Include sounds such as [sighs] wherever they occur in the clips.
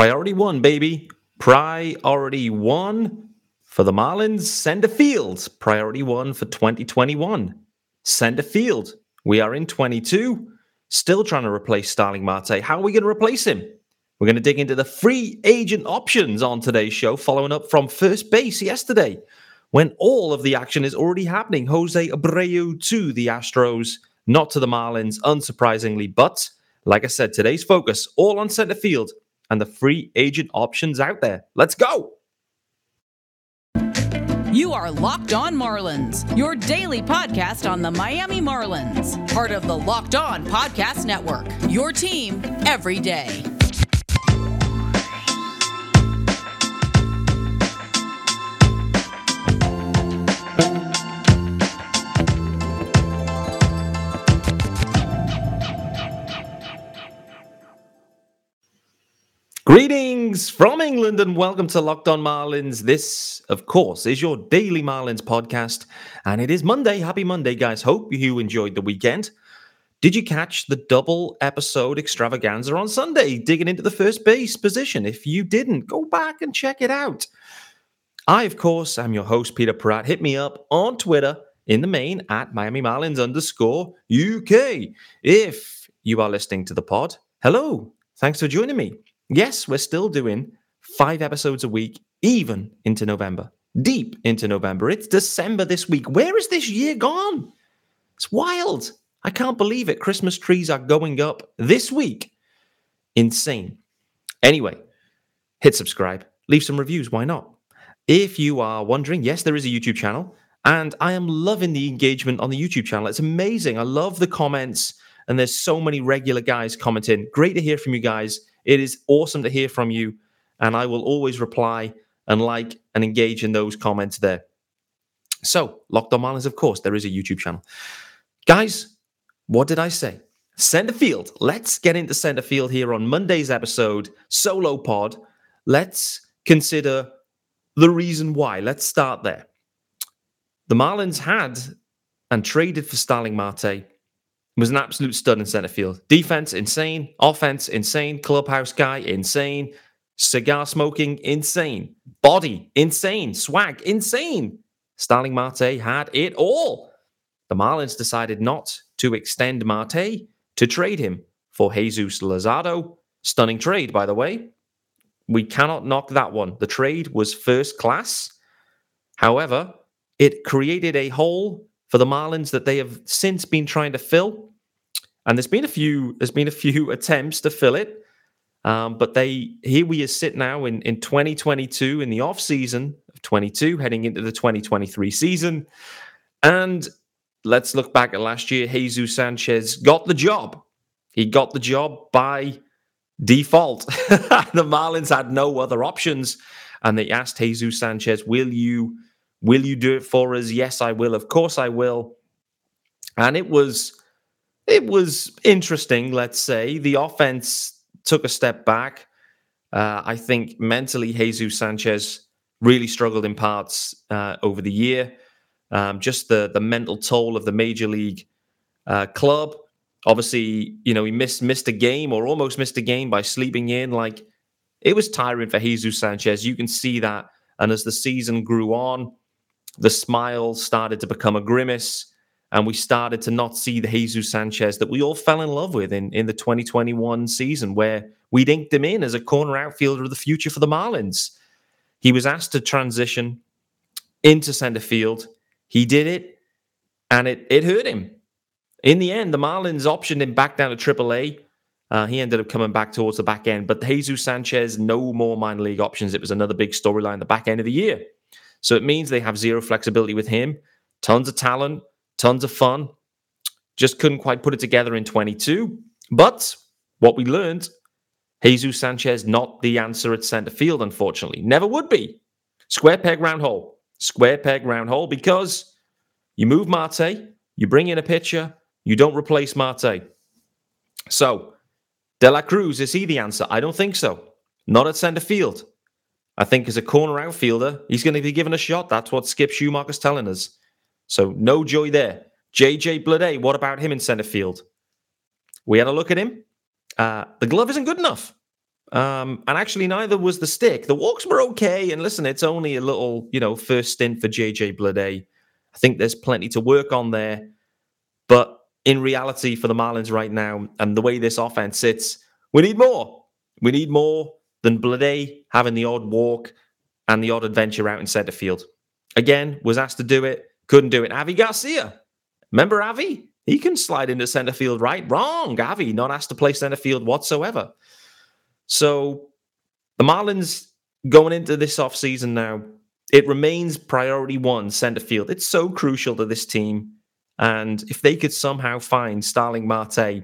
Priority one, baby. Priority one for the Marlins. Center field. Priority one for 2021. Center field. We are in 22. Still trying to replace Starling Marte. How are we going to replace him? We're going to dig into the free agent options on today's show, following up from first base yesterday when all of the action is already happening. Jose Abreu to the Astros, not to the Marlins, unsurprisingly. But like I said, today's focus all on center field and the free agent options out there. Let's go. You are Locked On Marlins, your daily podcast on the Miami Marlins, part of the Locked On Podcast Network. Your team every day. From England and welcome to Locked On Marlins. This, of course, is your daily Marlins podcast, and it is Monday. Happy Monday, guys. Hope you enjoyed the weekend. Did you catch the double episode extravaganza on Sunday, digging into the first base position? If you didn't, go back and check it out. I, of course, am your host, Peter Pratt. Hit me up on Twitter in the main at Miami Marlins underscore UK. If you are listening to the pod, hello. Thanks for joining me. Yes, we're still doing five episodes a week, even into November, deep into November. It's December this week. Where is this year gone? It's wild. I can't believe it. Christmas trees are going up this week. Insane. Anyway, hit subscribe, leave some reviews. Why not? If you are wondering, yes, there is a YouTube channel, and I am loving the engagement on the YouTube channel. It's amazing. I love the comments, and there's so many regular guys commenting. Great to hear from you guys. It is awesome to hear from you, and I will always reply and like and engage in those comments there. So, Locked On Marlins, of course, there is a YouTube channel. Guys, what did I say? Center field. Let's get into center field here on Monday's episode, solo pod. Let's consider the reason why. Let's start there. The Marlins had and traded for Starling Marte was an absolute stud in center field. Defense, insane. Offense, insane. Clubhouse guy, insane. Cigar smoking, insane. Body, insane. Swag, insane. Starling Marte had it all. The Marlins decided not to extend Marte to trade him for Jesus Luzardo. Stunning trade, by the way. We cannot knock that one. The trade was first class. However, it created a hole for the Marlins that they have since been trying to fill. And there's been a few there's been a few [laughs] attempts to fill it. Um, but they here we sit now in, in 2022 in the off season of 22, heading into the 2023 season. And let's look back at last year. Jesus Sanchez got the job. He got the job by default. [laughs] the Marlins had no other options. And they asked Jesus Sanchez, Will you will you do it for us? Yes, I will. Of course I will. And it was it was interesting, let's say. The offense took a step back. Uh, I think mentally, Jesus Sanchez really struggled in parts uh, over the year. Um, just the the mental toll of the major league uh, club. Obviously, you know he missed missed a game or almost missed a game by sleeping in. Like it was tiring for Jesus Sanchez. You can see that. And as the season grew on, the smile started to become a grimace and we started to not see the Jesus Sanchez that we all fell in love with in, in the 2021 season, where we'd inked him in as a corner outfielder of the future for the Marlins. He was asked to transition into center field. He did it, and it, it hurt him. In the end, the Marlins optioned him back down to AAA. Uh, he ended up coming back towards the back end, but Jesus Sanchez, no more minor league options. It was another big storyline the back end of the year. So it means they have zero flexibility with him, tons of talent, tons of fun. Just couldn't quite put it together in 22. But what we learned Jesus Sanchez, not the answer at center field, unfortunately. Never would be. Square peg, round hole. Square peg, round hole, because you move Marte, you bring in a pitcher, you don't replace Marte. So, De La Cruz, is he the answer? I don't think so. Not at center field. I think as a corner outfielder, he's going to be given a shot. That's what Skip Schumaker's telling us. So no joy there. JJ Bleday, what about him in center field? We had a look at him. Uh, the glove isn't good enough. Um, and actually, neither was the stick. The walks were okay. And listen, it's only a little, you know, first stint for JJ Bleday. I think there's plenty to work on there. But in reality, for the Marlins right now, and the way this offense sits, we need more. We need more than Bleday having the odd walk and the odd adventure out in center field. Again, was asked to do it, couldn't do it. Avi Garcia. Remember Avi? He can slide into center field, right? Wrong. Avi, not asked to play center field whatsoever. So the Marlins going into this offseason now, it remains priority one center field. It's so crucial to this team. And if they could somehow find Starling Marte,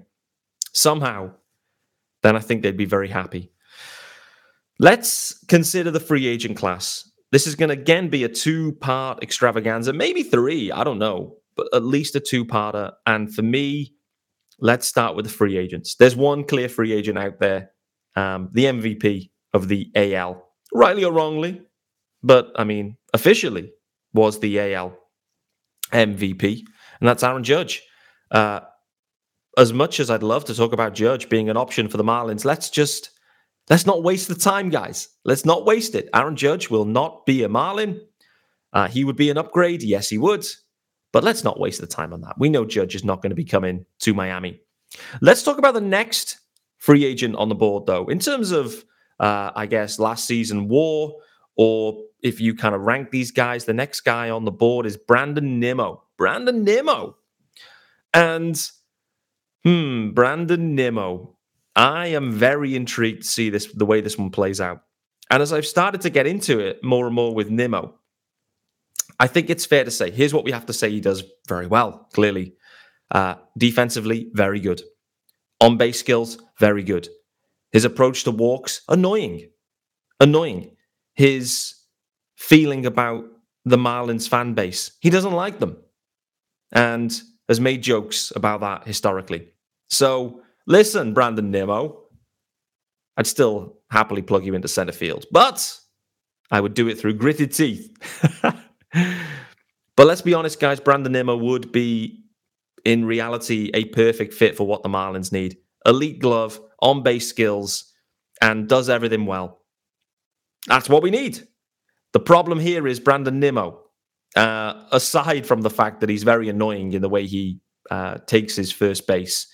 somehow, then I think they'd be very happy. Let's consider the free agent class. This is going to again be a two part extravaganza, maybe three, I don't know, but at least a two parter. And for me, let's start with the free agents. There's one clear free agent out there, um, the MVP of the AL, rightly or wrongly, but I mean, officially was the AL MVP, and that's Aaron Judge. Uh, as much as I'd love to talk about Judge being an option for the Marlins, let's just let's not waste the time, guys. Let's not waste it. Aaron Judge will not be a Marlin. Uh, he would be an upgrade, yes, he would. But let's not waste the time on that. We know Judge is not going to be coming to Miami. Let's talk about the next free agent on the board, though. In terms of, uh, I guess, last season war, or if you kind of rank these guys, the next guy on the board is Brandon Nimmo. Brandon Nimmo. And Hmm, Brandon Nimmo. I am very intrigued to see this the way this one plays out. And as I've started to get into it more and more with Nimmo, I think it's fair to say here's what we have to say he does very well, clearly. Uh, defensively, very good. On base skills, very good. His approach to walks, annoying. Annoying. His feeling about the Marlins fan base, he doesn't like them. And has made jokes about that historically. So listen, Brandon Nimmo, I'd still happily plug you into center field, but I would do it through gritted teeth. [laughs] but let's be honest, guys, Brandon Nimmo would be, in reality, a perfect fit for what the Marlins need. Elite glove, on base skills, and does everything well. That's what we need. The problem here is Brandon Nimmo. Uh, aside from the fact that he's very annoying in the way he uh, takes his first base,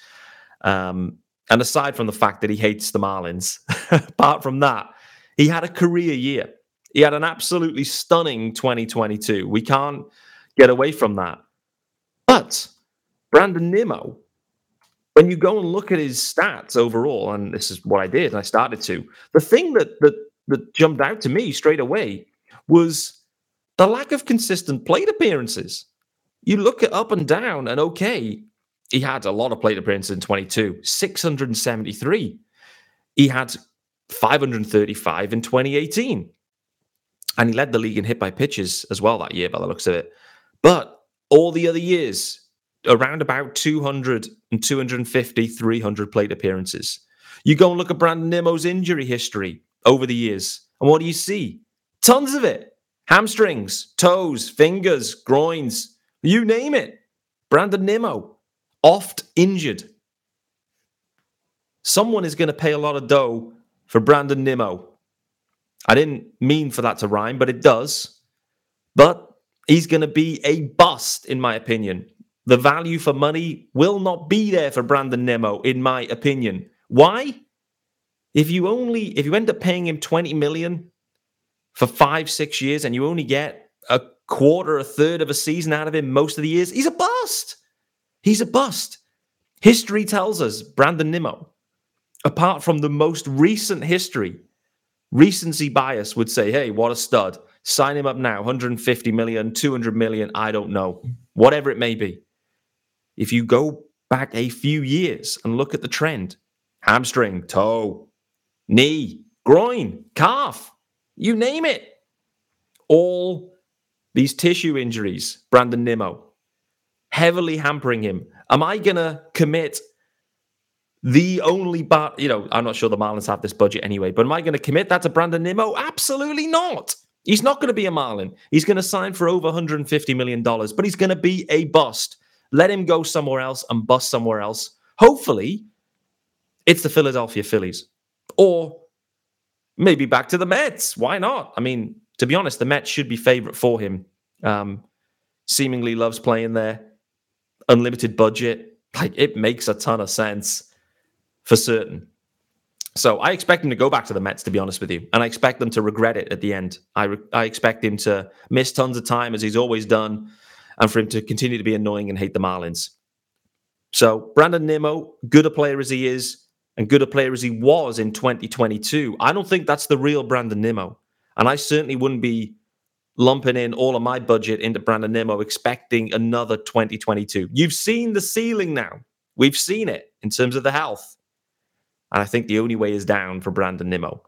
um, and aside from the fact that he hates the Marlins, [laughs] apart from that, he had a career year. He had an absolutely stunning 2022. We can't get away from that. But Brandon Nimmo, when you go and look at his stats overall, and this is what I did, I started to, the thing that that that jumped out to me straight away was the lack of consistent plate appearances. You look at up and down, and okay, he had a lot of plate appearances in 22, 673. He had 535 in 2018. And he led the league in hit by pitches as well that year, by the looks of it. But all the other years, around about 200 and 250, 300 plate appearances. You go and look at Brandon Nimmo's injury history over the years, and what do you see? Tons of it hamstrings, toes, fingers, groins, you name it. Brandon Nimmo, oft injured. Someone is going to pay a lot of dough for Brandon Nimmo. I didn't mean for that to rhyme, but it does. But he's going to be a bust, in my opinion. The value for money will not be there for Brandon Nimmo, in my opinion. Why? If you only if you end up paying him 20 million for five, six years and you only get a quarter, a third of a season out of him most of the years, he's a bust. He's a bust. History tells us Brandon Nimmo, apart from the most recent history, recency bias would say, hey, what a stud. Sign him up now, 150 million, 200 million, I don't know, whatever it may be. If you go back a few years and look at the trend hamstring, toe, knee, groin, calf, you name it. All these tissue injuries, Brandon Nimmo, heavily hampering him. Am I going to commit the only but you know, I'm not sure the Marlins have this budget anyway, but am I going to commit that to Brandon Nimmo? Absolutely not. He's not going to be a Marlin. He's going to sign for over $150 million, but he's going to be a bust. Let him go somewhere else and bust somewhere else. Hopefully, it's the Philadelphia Phillies or maybe back to the Mets. Why not? I mean, to be honest, the Mets should be favorite for him. Um, seemingly loves playing there. Unlimited budget. Like it makes a ton of sense for certain. So I expect him to go back to the Mets, to be honest with you, and I expect them to regret it at the end. I re- I expect him to miss tons of time as he's always done, and for him to continue to be annoying and hate the Marlins. So Brandon Nimmo, good a player as he is, and good a player as he was in 2022. I don't think that's the real Brandon Nimmo, and I certainly wouldn't be lumping in all of my budget into Brandon Nimmo, expecting another 2022. You've seen the ceiling now. We've seen it in terms of the health. And I think the only way is down for Brandon Nimmo.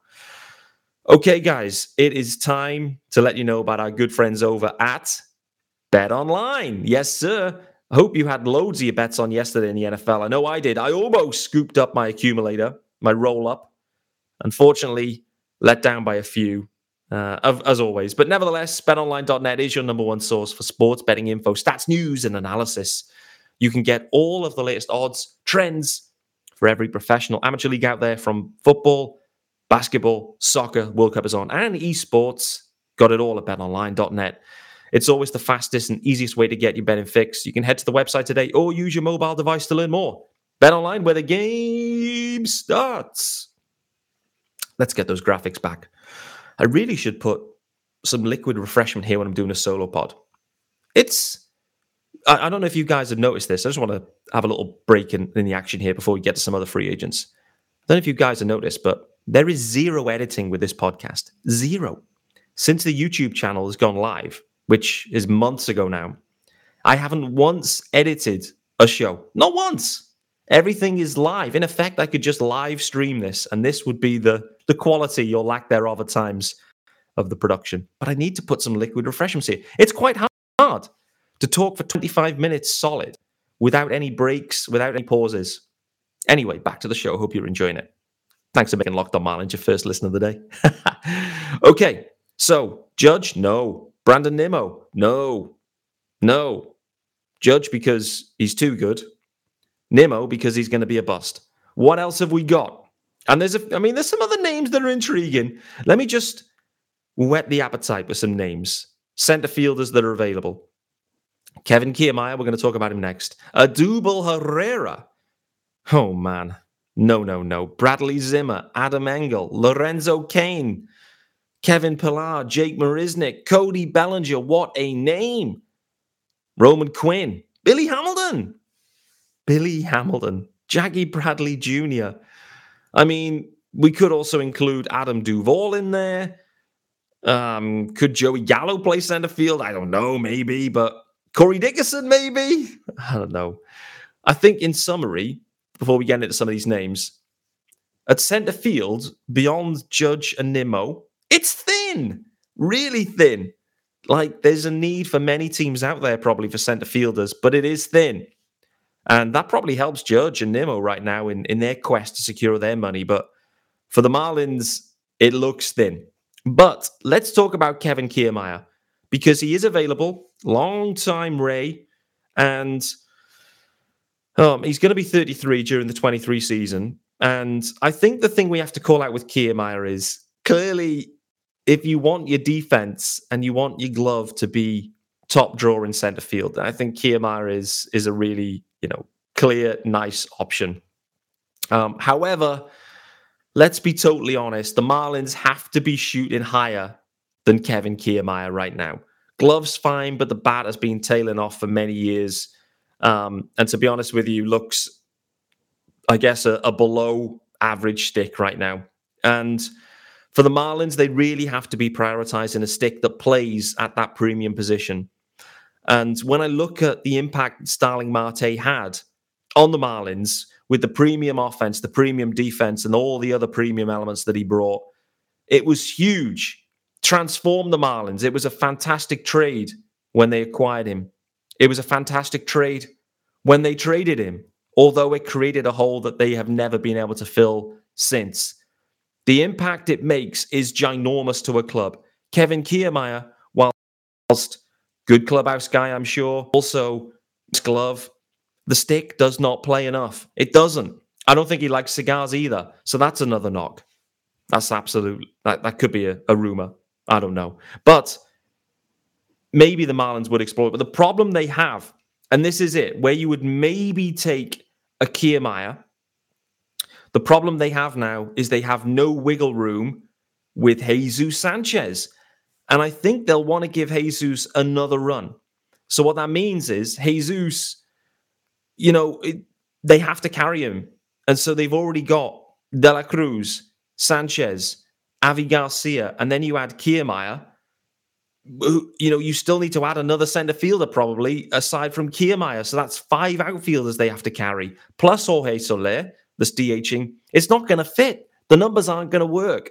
Okay, guys, it is time to let you know about our good friends over at Bet Online. Yes, sir. I hope you had loads of your bets on yesterday in the NFL. I know I did. I almost scooped up my accumulator, my roll up. Unfortunately, let down by a few, uh, as always. But nevertheless, betonline.net is your number one source for sports betting info, stats, news, and analysis. You can get all of the latest odds, trends, for every professional amateur league out there from football, basketball, soccer, World Cup is on, and esports. Got it all at betonline.net. It's always the fastest and easiest way to get your betting fix. You can head to the website today or use your mobile device to learn more. Bet online where the game starts. Let's get those graphics back. I really should put some liquid refreshment here when I'm doing a solo pod. It's I, don't know if you guys have noticed this. I just want to have a little break in, in the action here before we get to some other free agents. I don't know if you guys have noticed, but there is zero editing with this podcast. Zero. Since the YouTube channel has gone live, which is months ago now, I haven't once edited a show. Not once. Everything is live. In effect, I could just live stream this, and this would be the the quality or lack thereof at times of the production. But I need to put some liquid refreshments here. It's quite hard to talk for 25 minutes solid without any breaks, without any pauses. Anyway, back to the show. Hope you're enjoying it. Thanks for making Locked On Marlins your first listen of the day. [laughs] okay, so Judge, no. Brandon Nimmo, no. No. Judge because he's too good. Nimmo because he's going to be a bust. What else have we got? And there's a, I mean, there's some other names that are intriguing. Let me just whet the appetite with some names. Center fielders that are available. Kevin Kiermaier, we're going to talk about him next. Odubel Herrera. Oh, man. No, no, no. Bradley Zimmer, Adam Engel, Lorenzo Cain, Kevin Pillar, Jake Marisnick, Cody Bellinger. What a name. Roman Quinn, Billy Hamilton. Billy Hamilton, Jackie Bradley Jr. I mean, we could also include Adam Duvall in there. Um, could Joey Gallo play center field? I don't know, maybe, but Corey Dickerson, maybe? [laughs] I don't know. I think, in summary, before we get into some of these names, at centre field, beyond Judge and Nimmo, it's thin, really thin. Like, there's a need for many teams out there, probably for centre fielders, but it is thin. And that probably helps Judge and Nimmo right now in, in their quest to secure their money. But for the Marlins, it looks thin. But let's talk about Kevin Kiermaier because he is available long time Ray, and um, he's going to be 33 during the 23 season. And I think the thing we have to call out with Kiermaier is clearly if you want your defense and you want your glove to be top drawer in center field, I think Kiermaier is is a really you know clear, nice option. Um, however, let's be totally honest: the Marlins have to be shooting higher than Kevin Kiermaier right now. Gloves fine, but the bat has been tailing off for many years. Um, and to be honest with you, looks, I guess, a, a below average stick right now. And for the Marlins, they really have to be prioritizing a stick that plays at that premium position. And when I look at the impact Starling Marte had on the Marlins with the premium offense, the premium defense, and all the other premium elements that he brought, it was huge transformed the Marlins. It was a fantastic trade when they acquired him. It was a fantastic trade when they traded him, although it created a hole that they have never been able to fill since. The impact it makes is ginormous to a club. Kevin Kiermaier, whilst good clubhouse guy, I'm sure, also glove, the stick does not play enough. It doesn't. I don't think he likes cigars either. So that's another knock. That's absolute. That, that could be a, a rumor. I don't know. But maybe the Marlins would explore it. But the problem they have, and this is it, where you would maybe take a Kiermaier. The problem they have now is they have no wiggle room with Jesus Sanchez. And I think they'll want to give Jesus another run. So what that means is Jesus, you know, it, they have to carry him. And so they've already got De La Cruz, Sanchez, Avi Garcia, and then you add Kiermaier. You know, you still need to add another center fielder probably aside from Kiermaier. So that's five outfielders they have to carry, plus Jorge Soler, that's DHing. It's not going to fit. The numbers aren't going to work.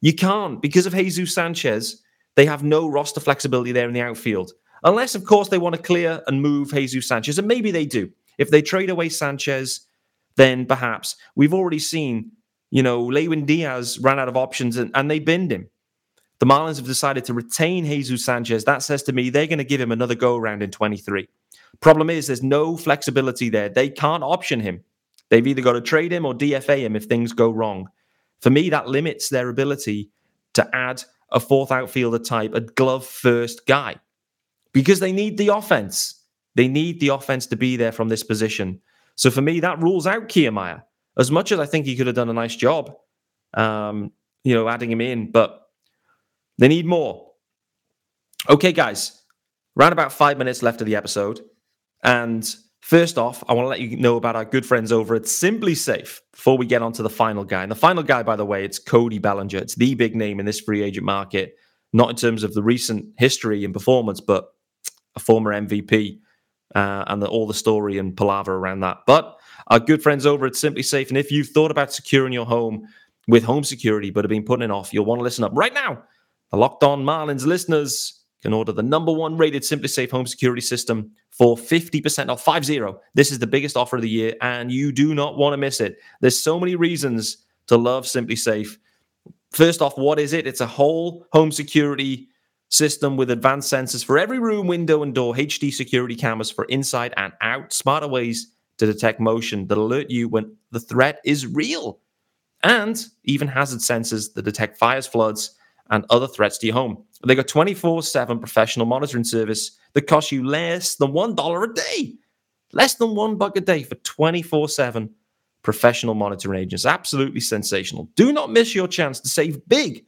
You can't because of Jesus Sanchez. They have no roster flexibility there in the outfield. Unless, of course, they want to clear and move Jesus Sanchez. And maybe they do. If they trade away Sanchez, then perhaps we've already seen, you know, Lewin Diaz ran out of options and, and they binned him. The Marlins have decided to retain Jesus Sanchez. That says to me they're going to give him another go around in 23. Problem is, there's no flexibility there. They can't option him. They've either got to trade him or DFA him if things go wrong. For me, that limits their ability to add a fourth outfielder type, a glove first guy, because they need the offense. They need the offense to be there from this position. So for me, that rules out Kiermaier. As much as I think he could have done a nice job, um, you know, adding him in, but they need more. Okay, guys, around about five minutes left of the episode. And First off, I want to let you know about our good friends over at SimpliSafe before we get on to the final guy. And the final guy, by the way, it's Cody Bellinger. It's the big name in this free agent market, not in terms of the recent history and performance, but a former MVP uh, and the, all the story and palaver around that. But our good friends over at SimpliSafe. and if you've thought about securing your home with home security but have been putting it off, you'll want to listen up right now. The Locked On Marlins listeners can order the number one rated SimpliSafe home security system for 50% off 50. This is the biggest offer of the year, and you do not want to miss it. There's so many reasons to love SimpliSafe. First off, what is it? It's a whole home security system with advanced sensors for every room, window, and door, HD security cameras for inside and out, smarter ways to detect motion that alert you when the threat is real, and even hazard sensors that detect fires, floods, and other threats to your home. They got 24 7 professional monitoring service that costs you less than $1 a day. Less than one buck a day for 24 7 professional monitoring agents. Absolutely sensational. Do not miss your chance to save big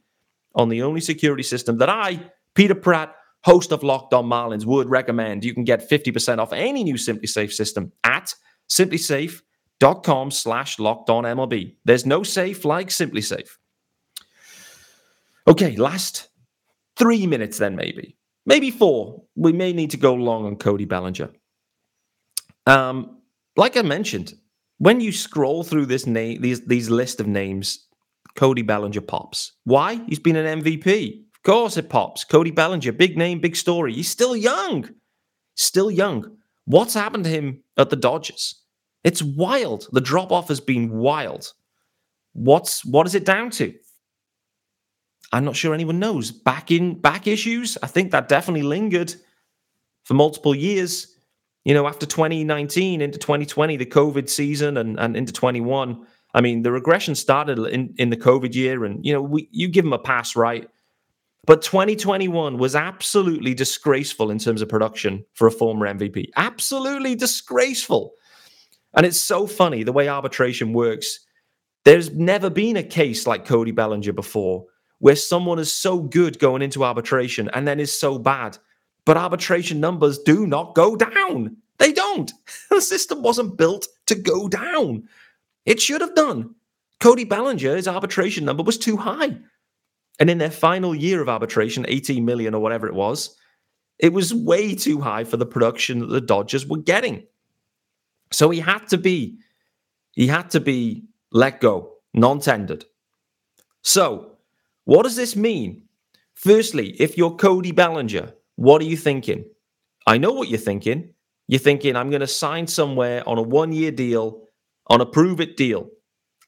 on the only security system that I, Peter Pratt, host of Locked On Marlins, would recommend. You can get 50% off any new SimpliSafe system at simplisafe.com slash locked on MLB. There's no safe like SimpliSafe. Okay, last three minutes then, maybe. Maybe four. We may need to go long on Cody Bellinger. Um, like I mentioned, when you scroll through this name, these these list of names, Cody Bellinger pops. Why? He's been an MVP. Of course it pops. Cody Bellinger, big name, big story. He's still young. Still young. What's happened to him at the Dodgers? It's wild. The drop off has been wild. What's what is it down to? I'm not sure anyone knows. Back in back issues, I think that definitely lingered for multiple years. You know, after 2019 into 2020, the COVID season, and, and into 21. I mean, the regression started in, in the COVID year, and you know, we you give them a pass, right? But 2021 was absolutely disgraceful in terms of production for a former MVP. Absolutely disgraceful. And it's so funny the way arbitration works. There's never been a case like Cody Bellinger before where someone is so good going into arbitration and then is so bad. But arbitration numbers do not go down. They don't. [laughs] The system wasn't built to go down. It should have done. Cody Bellinger, his arbitration number was too high. And in their final year of arbitration, 18 million or whatever it was, it was way too high for the production that the Dodgers were getting. So he had to be, he had to be let go, non-tendered. So what does this mean? Firstly, if you're Cody Bellinger, what are you thinking? I know what you're thinking. You're thinking, I'm going to sign somewhere on a one year deal, on a prove it deal.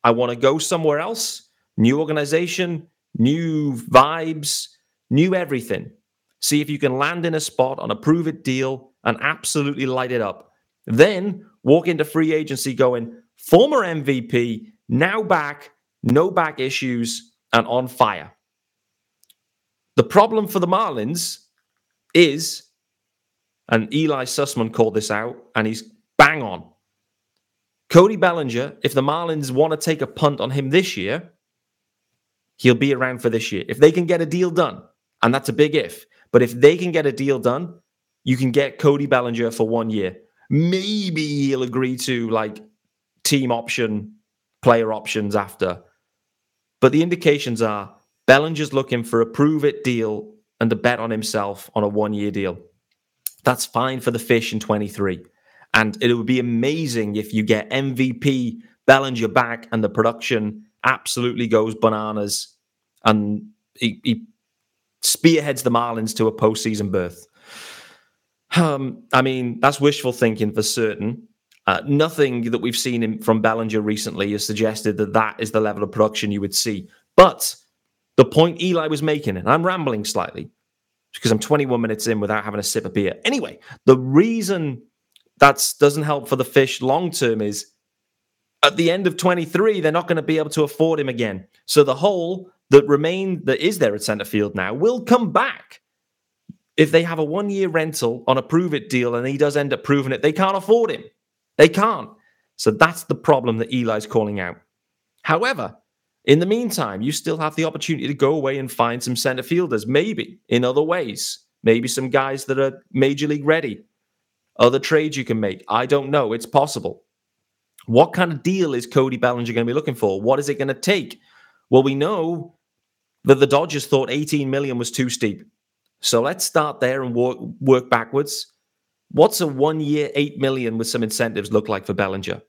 I want to go somewhere else, new organization, new vibes, new everything. See if you can land in a spot on a prove it deal and absolutely light it up. Then walk into free agency going, former MVP, now back, no back issues, and on fire. The problem for the Marlins is, and Eli Sussman called this out, and he's bang on. Cody Bellinger, if the Marlins want to take a punt on him this year, he'll be around for this year. If they can get a deal done, and that's a big if, but if they can get a deal done, you can get Cody Bellinger for one year. Maybe he'll agree to like team option, player options after. But the indications are Bellinger's looking for a prove it deal and a bet on himself on a one year deal. That's fine for the fish in 23. And it would be amazing if you get MVP Bellinger back and the production absolutely goes bananas and he, he spearheads the Marlins to a postseason berth. Um, I mean, that's wishful thinking for certain. Uh, nothing that we've seen in, from Bellinger recently has suggested that that is the level of production you would see. But the point Eli was making, and I'm rambling slightly because I'm 21 minutes in without having a sip of beer. Anyway, the reason that doesn't help for the fish long term is at the end of 23, they're not going to be able to afford him again. So the hole that remain that is there at center field now will come back. If they have a one year rental on a prove it deal and he does end up proving it, they can't afford him. They can't. So that's the problem that Eli's calling out. However, in the meantime, you still have the opportunity to go away and find some center fielders, maybe in other ways, maybe some guys that are major league ready, other trades you can make. I don't know. It's possible. What kind of deal is Cody Bellinger going to be looking for? What is it going to take? Well, we know that the Dodgers thought 18 million was too steep. So let's start there and work, work backwards. What's a one year, 8 million with some incentives look like for Bellinger?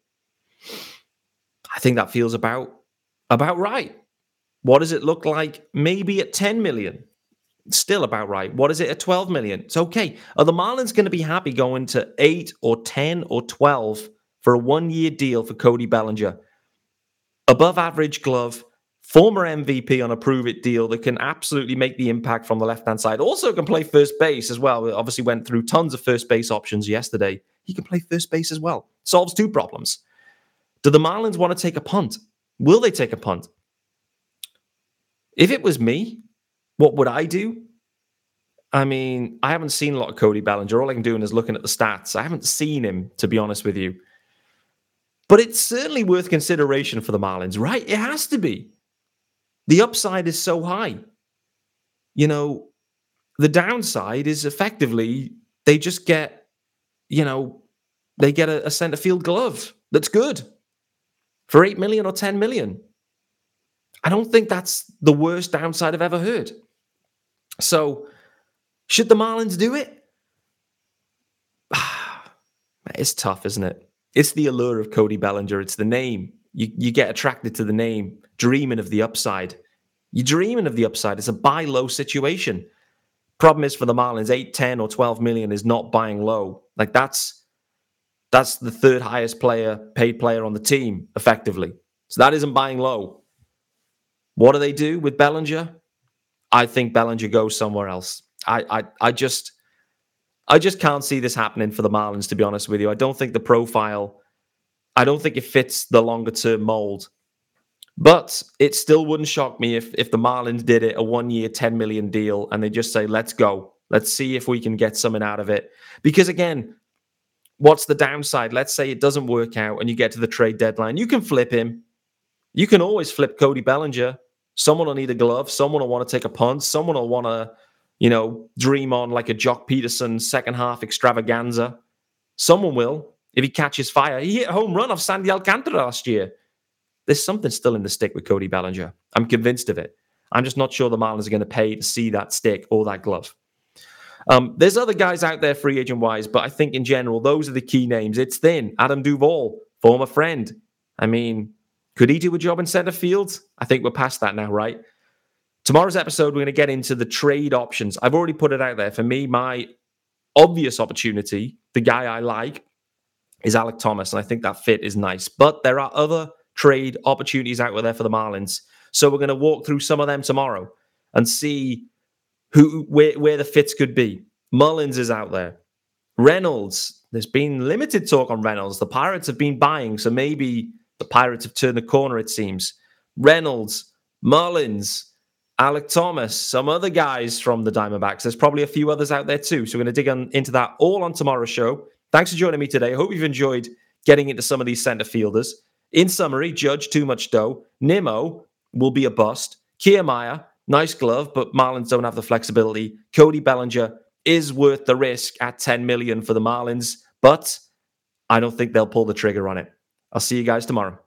I think that feels about about right. What does it look like maybe at 10 million? Still about right. What is it at 12 million? It's okay. Are the Marlins going to be happy going to 8 or 10 or 12 for a one year deal for Cody Bellinger? Above average glove, former MVP on a prove it deal that can absolutely make the impact from the left hand side. Also can play first base as well. We obviously went through tons of first base options yesterday. He can play first base as well. Solves two problems. Do the Marlins want to take a punt? Will they take a punt? If it was me, what would I do? I mean, I haven't seen a lot of Cody Bellinger. All I can do is looking at the stats. I haven't seen him, to be honest with you. But it's certainly worth consideration for the Marlins, right? It has to be. The upside is so high. You know, the downside is effectively they just get, you know, they get a, a center field glove that's good for 8 million or 10 million. I don't think that's the worst downside I've ever heard. So, should the Marlins do it? [sighs] it's tough, isn't it? It's the allure of Cody Bellinger. It's the name. You, you get attracted to the name, dreaming of the upside. You're dreaming of the upside. It's a buy low situation. Problem is for the Marlins, 8, 10, or 12 million is not buying low. Like that's that's the third highest player, paid player on the team, effectively. So that isn't buying low. What do they do with Bellinger? I think Bellinger goes somewhere else. I, I, I just, I just can't see this happening for the Marlins. To be honest with you, I don't think the profile, I don't think it fits the longer term mold. But it still wouldn't shock me if if the Marlins did it a one year, ten million deal, and they just say, "Let's go, let's see if we can get something out of it." Because again, what's the downside? Let's say it doesn't work out and you get to the trade deadline. You can flip him. You can always flip Cody Bellinger. Someone will need a glove. Someone will want to take a punt. Someone will want to, you know, dream on like a Joc Pederson second half extravaganza. Someone will if he catches fire. He hit a home run off Sandy Alcantara last year. There's something still in the stick with Cody Bellinger. I'm convinced of it. I'm just not sure the Marlins are going to pay to see that stick or that glove. Um, there's other guys out there free agent wise, but I think in general, those are the key names. It's thin. Adam Duvall, former friend. I mean, could he do a job in center field? I think we're past that now, right? Tomorrow's episode, we're going to get into the trade options. I've already put it out there. For me, my obvious opportunity, the guy I like, is Alek Thomas. And I think that fit is nice. But there are other trade opportunities out there for the Marlins. So we're going to walk through some of them tomorrow and see who where, where the fits could be. Mullins is out there. Reynolds, there's been limited talk on Reynolds. The Pirates have been buying, so maybe the Pirates have turned the corner, it seems. Reynolds, Marlins, Alek Thomas, some other guys from the Diamondbacks. There's probably a few others out there too. So we're going to dig on, into that all on tomorrow's show. Thanks for joining me today. I hope you've enjoyed getting into some of these center fielders. In summary, Judge too much dough. Nimmo will be a bust. Kiermaier, nice glove, but Marlins don't have the flexibility. Cody Bellinger is worth the risk at 10 million for the Marlins, but I don't think they'll pull the trigger on it. I'll see you guys tomorrow.